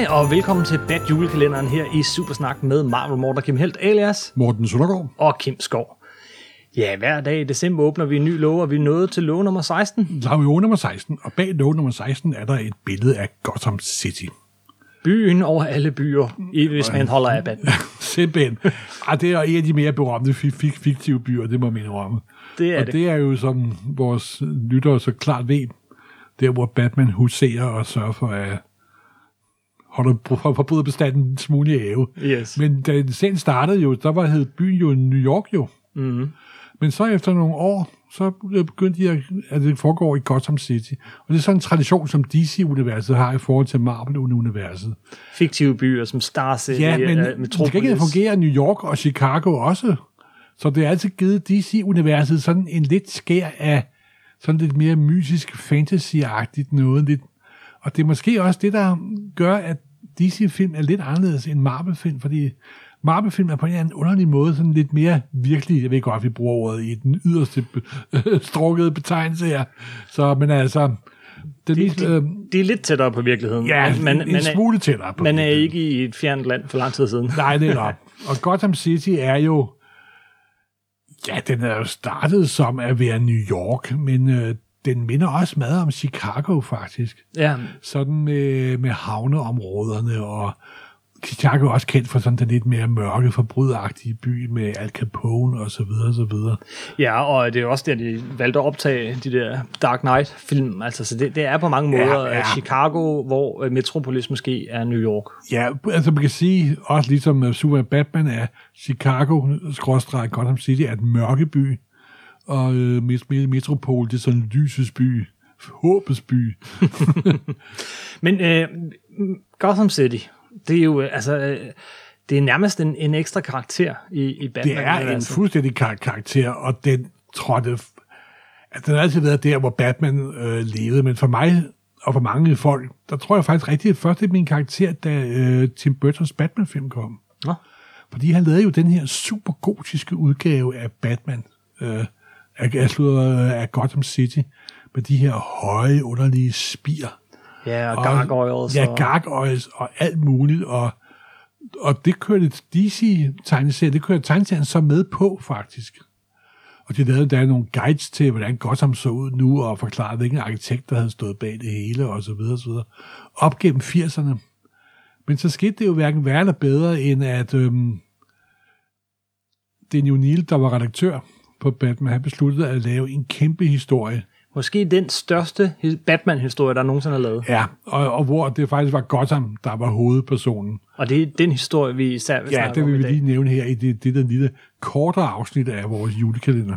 Hej og velkommen til Bad Julekalenderen her i Supersnak med Marvel Morten Kim Helt alias Morten Søndergaard. og Kim Skov. Ja, hver dag i december åbner vi en ny lov, og vi er nået til lov nummer 16. Lov nummer 16, og bag lov nummer 16 er der et billede af Gotham City. Byen over alle byer, hvis man holder af Batman. Simpelthen. Ah, det er en af de mere berømte fi- fi- fiktive byer, det må man indrømme. Det er og det. det er jo, som vores lyttere så klart ved, der hvor Batman huserer og sørger for at holde for- forbryderbestanden en smule i ave. Yes. Men da serien startede jo, der var hed byen jo New York jo. Mm-hmm. Men så efter nogle år, så begyndte de at, at det foregår i Gotham City. Og det er sådan en tradition, som DC-universet har i forhold til Marvel-universet. Fiktive byer som Star City, Ja, men øh, det Metropolis. kan ikke fungere New York og Chicago også. Så det er altid givet DC-universet sådan en lidt skær af sådan lidt mere mysisk fantasy-agtigt noget. Lidt. Og det er måske også det, der gør, at DC-film er lidt anderledes end Marvel-film, fordi Marvel-film er på en eller anden underlig måde sådan lidt mere virkelig. Jeg ved godt, at vi bruger ordet i den yderste strukkede betegnelse her. Så, men altså... Det, Det, det, øh, det, er lidt tættere på virkeligheden. ja, man, en, en man, er, smule tættere på. man er ikke i et fjernt land for lang tid siden. Nej, det er nok. Og Gotham City er jo... Ja, den er jo startet som at være New York, men øh, den minder også meget om Chicago, faktisk. Ja, Sådan med, med havneområderne, og Chicago er også kendt for sådan den lidt mere mørke, forbryderagtige by med Al Capone og så videre, og så videre. ja, og det er også der, de valgte at optage de der Dark Knight-film. Altså, så det, det er på mange måder ja. ja, Chicago, hvor øh, Metropolis måske er New York. Ja, altså man kan sige, også ligesom øh, Superman Batman er Chicago, skråstreg Gotham City, er et mørke by, og øh, Met- Met- Metropol, det er sådan en lysets by, håbets by. Men øh, Gotham City, det er jo, øh, altså, øh, det er nærmest en, en ekstra karakter i, i Batman. Det er en altså. fuldstændig kar- karakter, og den trådte... Altså, den har altid været der, hvor Batman øh, levede, men for mig og for mange folk, der tror jeg faktisk rigtigt, at først det er min karakter, da øh, Tim Burtons Batman-film kom. Nå. Fordi han lavede jo den her super gotiske udgave af Batman, øh, af, slutter, af Gotham City, med de her høje, underlige spir. Ja, og gargoyles. Ja, og, gargoyles og alt muligt, og, og det kørte DC-tegneserien, det kørte tegneserien så med på, faktisk. Og de lavede der nogle guides til, hvordan Gotham så ud nu, og forklarede, hvilken arkitekt, der havde stået bag det hele, og så videre, og så videre. Op gennem 80'erne. Men så skete det jo hverken værre eller bedre, end at øhm, Daniel Neal, der var redaktør på Batman, han besluttede at lave en kæmpe historie, Måske den største hi- Batman-historie, der nogensinde er lavet. Ja, og, og hvor det faktisk var Gotham, der var hovedpersonen. Og det er den historie, vi især vil Ja, det vil vi lige nævne her i det, det der lille kortere afsnit af vores julekalender.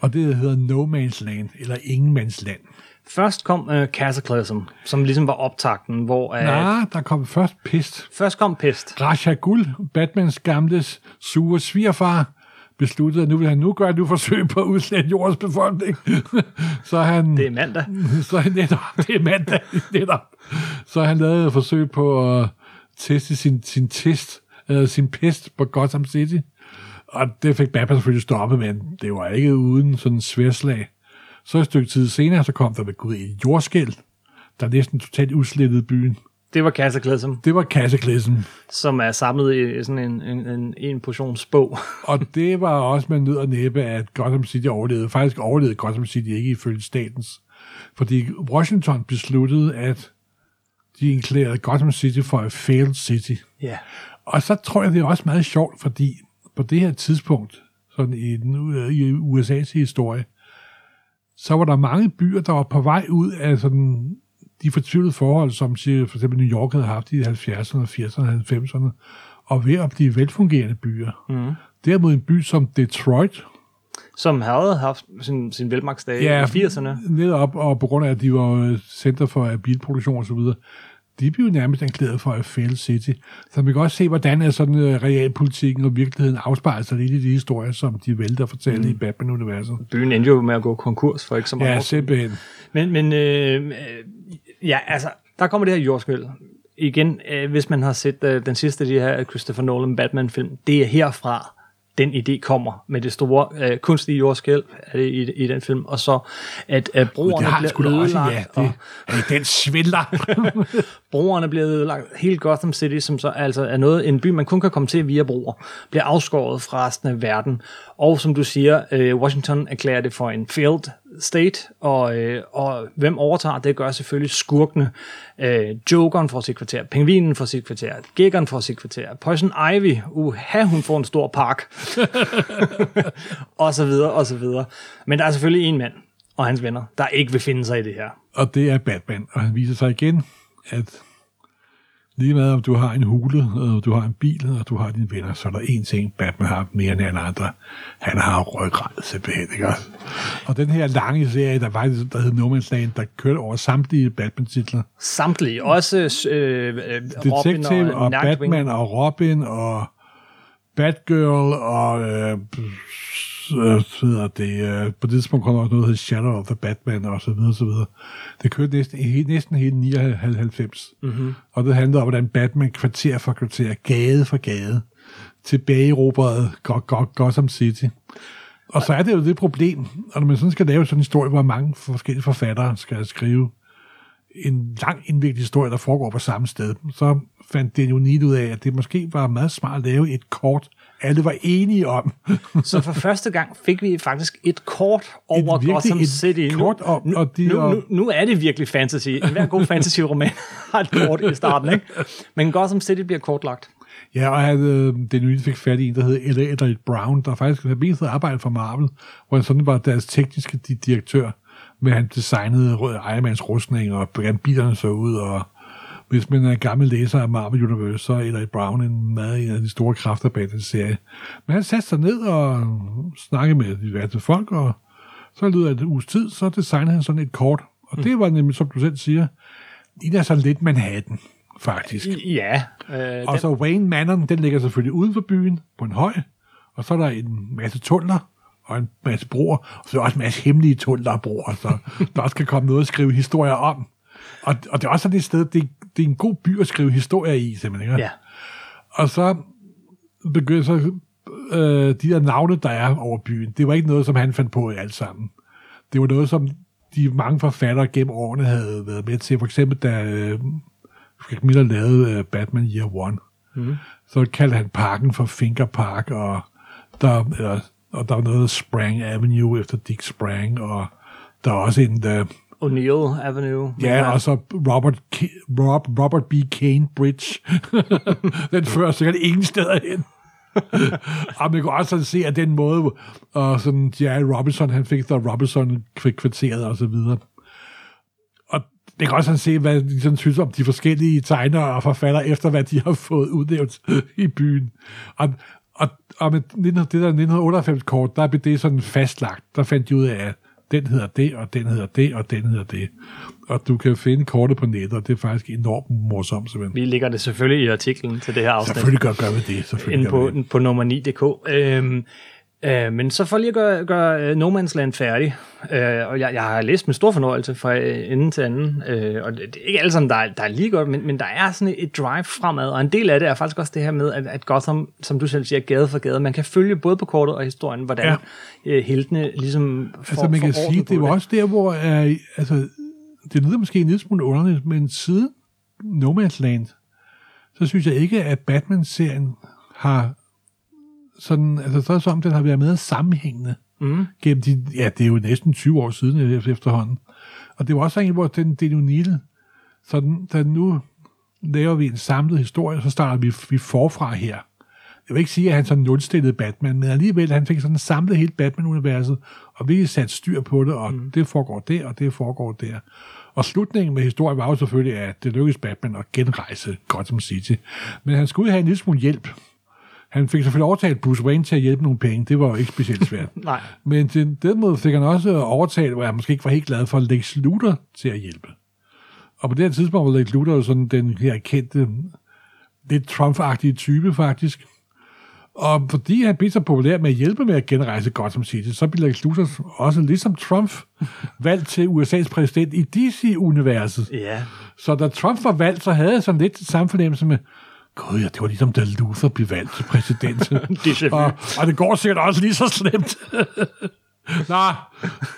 Og det hedder No Man's Land, eller Ingenmands Land. Først kom uh, Cataclysm, som ligesom var optakten, hvor... Uh, Nej, der kom først Pest. Først kom Pest. Raja Gul, Batmans gamle sure svigerfar, besluttede, at nu vil han nu gøre nu forsøg på at udslette jordens befolkning. så han... Det er mandag. så han netop, det er mandag, netop. Så han lavede et forsøg på at teste sin, sin test, øh, sin pest på Gotham City. Og det fik Batman selvfølgelig stoppet, men det var ikke uden sådan en sværslag. Så et stykke tid senere, så kom der ved Gud et jordskæld, der næsten totalt udslettede byen. Det var Cataclysm, Det var kasseklæsen. som er samlet i sådan en, en, en, en portion bog. Og det var også med nød og næppe, at Gotham City overlevede. Faktisk overlevede Gotham City ikke ifølge statens. Fordi Washington besluttede, at de erklærede Gotham City for a failed city. Ja. Og så tror jeg, det er også meget sjovt, fordi på det her tidspunkt, sådan i, den, i USA's historie, så var der mange byer, der var på vej ud af sådan de fortvivlede forhold, som for eksempel New York havde haft i 70'erne, 80'erne, 90'erne, og ved at blive velfungerende byer. Mm. Derimod en by som Detroit, Som havde haft sin, sin velmagtsdage Ja. i 80'erne. netop, og på grund af, at de var øh, center for øh, bilproduktion og så videre, de blev nærmest anklaget for at fail city. Så man kan også se, hvordan er sådan uh, realpolitikken og virkeligheden afspejler sig lidt i de historier, som de vælter at fortælle mm. i Batman-universet. Byen endte jo med at gå konkurs for ikke så mange Ja, simpelthen. Men, men øh, øh, ja, altså, der kommer det her jordskæld. Igen, øh, hvis man har set øh, den sidste af de her Christopher Nolan Batman-film, det er herfra den idé kommer med det store øh, kunstige jordskælv er det i, i den film, og så at, at broerne Det bliver også, ødelagt, ja. og Det, hey, den svindler. broerne bliver ødelagt. Hele Gotham City, som så altså er noget, en by, man kun kan komme til via broer, bliver afskåret fra resten af verden. Og som du siger, øh, Washington erklærer det for en failed state, og, øh, og hvem overtager det, gør selvfølgelig skurkene. Øh, Jokeren får sit kvarter, Pingvinen får sit kvarter, Gækkeren får sit kvarter, Poison Ivy, uha, hun får en stor park, og så videre, og så videre. Men der er selvfølgelig en mand og hans venner, der ikke vil finde sig i det her. og det er Batman. Og han viser sig igen, at lige med om du har en hule, og du har en bil, og du har dine venner, så er der en ting, Batman har mere end alle andre. Han har ryggrad simpelthen, ikke også? Og den her lange serie, der var der hed No Man's Land, der kørte over samtlige Batman-titler. Samtlige, også øh, øh, Robin Detective og, og. Batman og Robin og Batgirl og øh, øh, det, øh, på det tidspunkt kom der også noget, der hed Shadow of the Batman og så videre, så videre. Det kørte næsten, he- næsten hele 99. Mm-hmm. Og det handlede om, hvordan Batman kvarter for kvarter, gade for gade, tilbage erobret Go- Go- Gotham City. Og så er det jo det problem, og når man sådan skal lave sådan en historie, hvor mange forskellige forfattere skal skrive en lang indviklet historie, der foregår på samme sted, så fandt det jo ud af, at det måske var meget smart at lave et kort, alle var enige om. Så for første gang fik vi faktisk et kort over virkelig Gotham et City. kort om- nu, og de- nu, og- nu, nu er det virkelig fantasy. En hver god fantasy-roman har et kort i starten, ikke? Men Gotham City bliver kortlagt. Ja, og han, øh, den nye fik fat i en, der hed Ella Edric Brown, der faktisk havde mest arbejde for Marvel, hvor han sådan var deres tekniske di- direktør, men han designede Iron Mans rustning, og hvordan bilerne så ud, og hvis man er en gammel læser af Marvel Universe, så er Edric Brown en meget en af de store kræfter bag den serie. Men han satte sig ned og snakkede med diverse folk, og så lød af et uges tid, så designede han sådan et kort, og det var nemlig, som du selv siger, ligner sådan lidt Manhattan, faktisk. Ja. Øh, Og den, så Wayne Manor, den ligger selvfølgelig uden for byen på en høj, og så er der en masse tunneler og en masse broer, og så er der også en masse hemmelige tunneler og broer, så der også kan komme noget at skrive historier om. Og, og det er også sådan et sted, det, det er en god by at skrive historier i, simpelthen. Ikke? ja. Og så begynder så øh, de der navne, der er over byen, det var ikke noget, som han fandt på i alt sammen. Det var noget, som de mange forfattere gennem årene havde været med til. For eksempel, da øh, Frank Miller lavede øh, Batman Year One, mm. så kaldte han parken for Finger Park, og der, eller, og der var noget Sprang Avenue efter Dick Sprang, og der er også en, der, O'Neill Avenue. Ja, og så Robert, K- Rob, Robert B. Kane Bridge. den fører sikkert ingen steder hen. og man kan også sådan se, at den måde, og sådan Jerry Robinson, han fik der Robinson kvarteret og så videre. Og det kan også sådan se, hvad de sådan synes om de forskellige tegnere og forfattere, efter hvad de har fået udnævnt i byen. Og, og, og med 19, det der 1998-kort, der blev det sådan fastlagt. Der fandt de ud af, at den hedder det, og den hedder det, og den hedder det. Og du kan finde kortet på nettet, og det er faktisk enormt morsomt, simpelthen. Vi lægger det selvfølgelig i artiklen til det her afsnit. Selvfølgelig gør, gør vi det. Inde på, på nummer 9.dk. Øhm, øh, men så for lige at gøre, gøre øh, No Man's Land færdig, øh, og jeg, jeg har læst med stor fornøjelse fra øh, ende til anden, øh, og det, det er ikke alle sammen, der er, der er lige godt, men, men der er sådan et drive fremad, og en del af det er faktisk også det her med, at, at Gotham, som du selv siger, gade for gade, man kan følge både på kortet og historien, hvordan ja. øh, heltene ligesom får, Altså, man kan sige, det var også der, hvor øh, altså, det lyder måske en lille smule underligt, men siden No Man's Land, så synes jeg ikke, at Batman-serien har sådan, altså så er det som, den har været med sammenhængende Mm. gennem de, ja, det er jo næsten 20 år siden efterhånden. Og det var også en, hvor den Neal, så den, den nu laver vi en samlet historie, så starter vi, vi forfra her. Jeg vil ikke sige, at han sådan nulstillede Batman, men alligevel, han fik sådan samlet hele Batman-universet, og virkelig sat styr på det, og mm. det foregår der, og det foregår der. Og slutningen med historien var jo selvfølgelig, at det lykkedes Batman at genrejse Gotham City. Men han skulle have en lille smule hjælp. Han fik selvfølgelig overtalt Bruce Wayne til at hjælpe nogle penge. Det var jo ikke specielt svært. Nej. Men til den måde fik han også overtalt, hvor jeg måske ikke var helt glad for, Lex Luthor til at hjælpe. Og på det her tidspunkt var Lex Luthor sådan den her kendte, lidt Trump-agtige type faktisk. Og fordi han blev så populær med at hjælpe med at genrejse Gotham City, så blev Lex Luthor også ligesom Trump valgt til USA's præsident i DC-universet. Ja. Så da Trump var valgt, så havde jeg sådan lidt samme fornemmelse med, Gud, ja, det var ligesom, da Luther blev valgt til præsident. Vu. og, og det går sikkert også lige så slemt. Nå,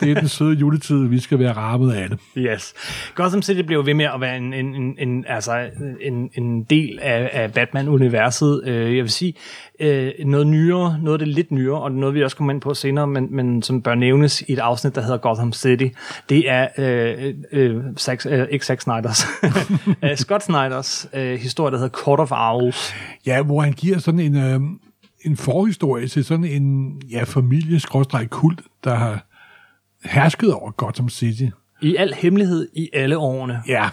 det er den søde juletid, vi skal være rammet af det. Yes. Gotham City blev ved med at være en, en, en, en, altså en, en del af, af Batman-universet. Øh, jeg vil sige, øh, noget nyere, noget af det lidt nyere, og noget vi også kommer ind på senere, men, men som bør nævnes i et afsnit, der hedder Gotham City, det er øh, øh, Zack, øh, ikke Zack Snyders, øh, Scott Snyders øh, historie, der hedder Court of Owls. Ja, hvor han giver sådan en, øh, en forhistorie til sådan en ja, familie kult, der har hersket over Gotham City. I al hemmelighed i alle årene. Ja.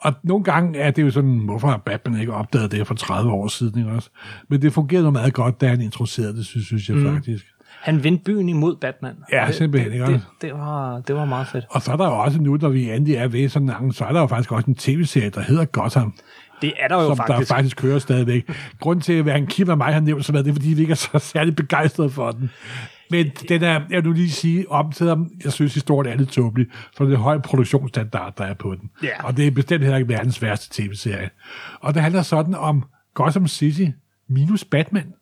Og nogle gange er det jo sådan, hvorfor har Batman ikke opdaget det for 30 år siden? Ikke også? Men det fungerede meget godt, da han introducerede det, synes, synes jeg mm. faktisk. Han vendte byen imod Batman. Ja, det, simpelthen. Ikke? Det, det, var, det var meget fedt. Og så er der jo også nu, når vi endelig er ved sådan en så er der jo faktisk også en tv-serie, der hedder Gotham. Det er der jo som faktisk. der faktisk kører stadigvæk. Grunden til, at hverken Kim og mig har nævnt så meget, det er, fordi vi ikke er så særlig begejstrede for den. Men den er, jeg vil nu lige sige, om selvom jeg synes, historien er lidt tåbelig, er det høj produktionsstandard, der er på den. Ja. Og det er bestemt heller ikke verdens værste tv-serie. Og det handler sådan om Gotham City minus Batman.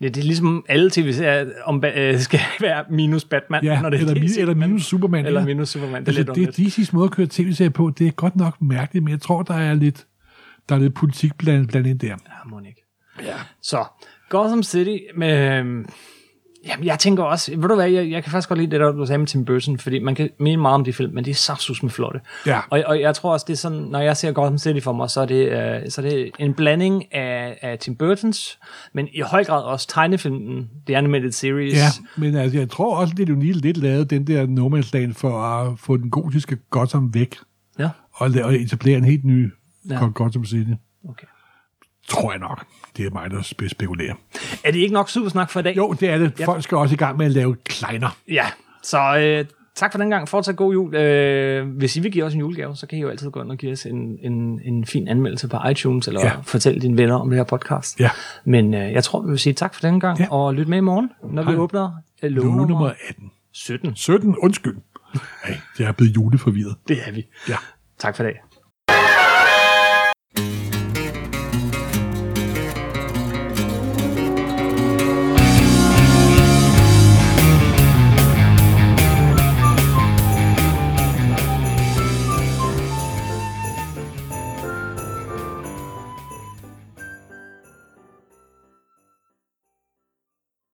Ja, det er ligesom alle tv-serier om, øh, skal være minus Batman. Ja, når det er eller, DC, eller minus Superman. Eller minus Superman. Det er Altså, lidt det DC's måde at køre tv-serie på. Det er godt nok mærkeligt, men jeg tror, der er lidt, der er lidt politik blandt, blandt ind der. Ja, må ikke. Ja. Så, Gotham City med... øhm, Jamen, jeg tænker også, ved du hvad, jeg, jeg kan faktisk godt lide det, der du sagde med Tim Burton, fordi man kan mene meget om de film, men de er saftsus med flotte. Ja. Og, og jeg tror også, det er sådan, når jeg ser Gotham City for mig, så er det, øh, så er det en blanding af, af Tim Burtons, men i høj grad også tegnefilmen, The Animated Series. Ja, men altså, jeg tror også, det er jo lige lidt lavet den der No Man's Land for at få den gotiske Gotham væk ja. og, og etablere en helt ny ja. Gotham City. Okay. Tror jeg nok. Det er mig, der spe- spekulerer. Er det ikke nok supersnak for i dag? Jo, det er det. Ja. Folk skal også i gang med at lave kleiner. Ja, så øh, tak for den gang. Fortsat god jul. Øh, hvis I vil give os en julegave, så kan I jo altid gå ind og give os en, en, en fin anmeldelse på iTunes, eller ja. Fortælle dine venner om det her podcast. Ja. Men øh, jeg tror, vi vil sige tak for den gang, ja. Og lyt med i morgen, når vi Hej. åbner øh, Låge nummer nummer 18. 17. 17, undskyld. Ej, jeg er blevet juleforvirret. Det er vi. Ja. Tak for i dag.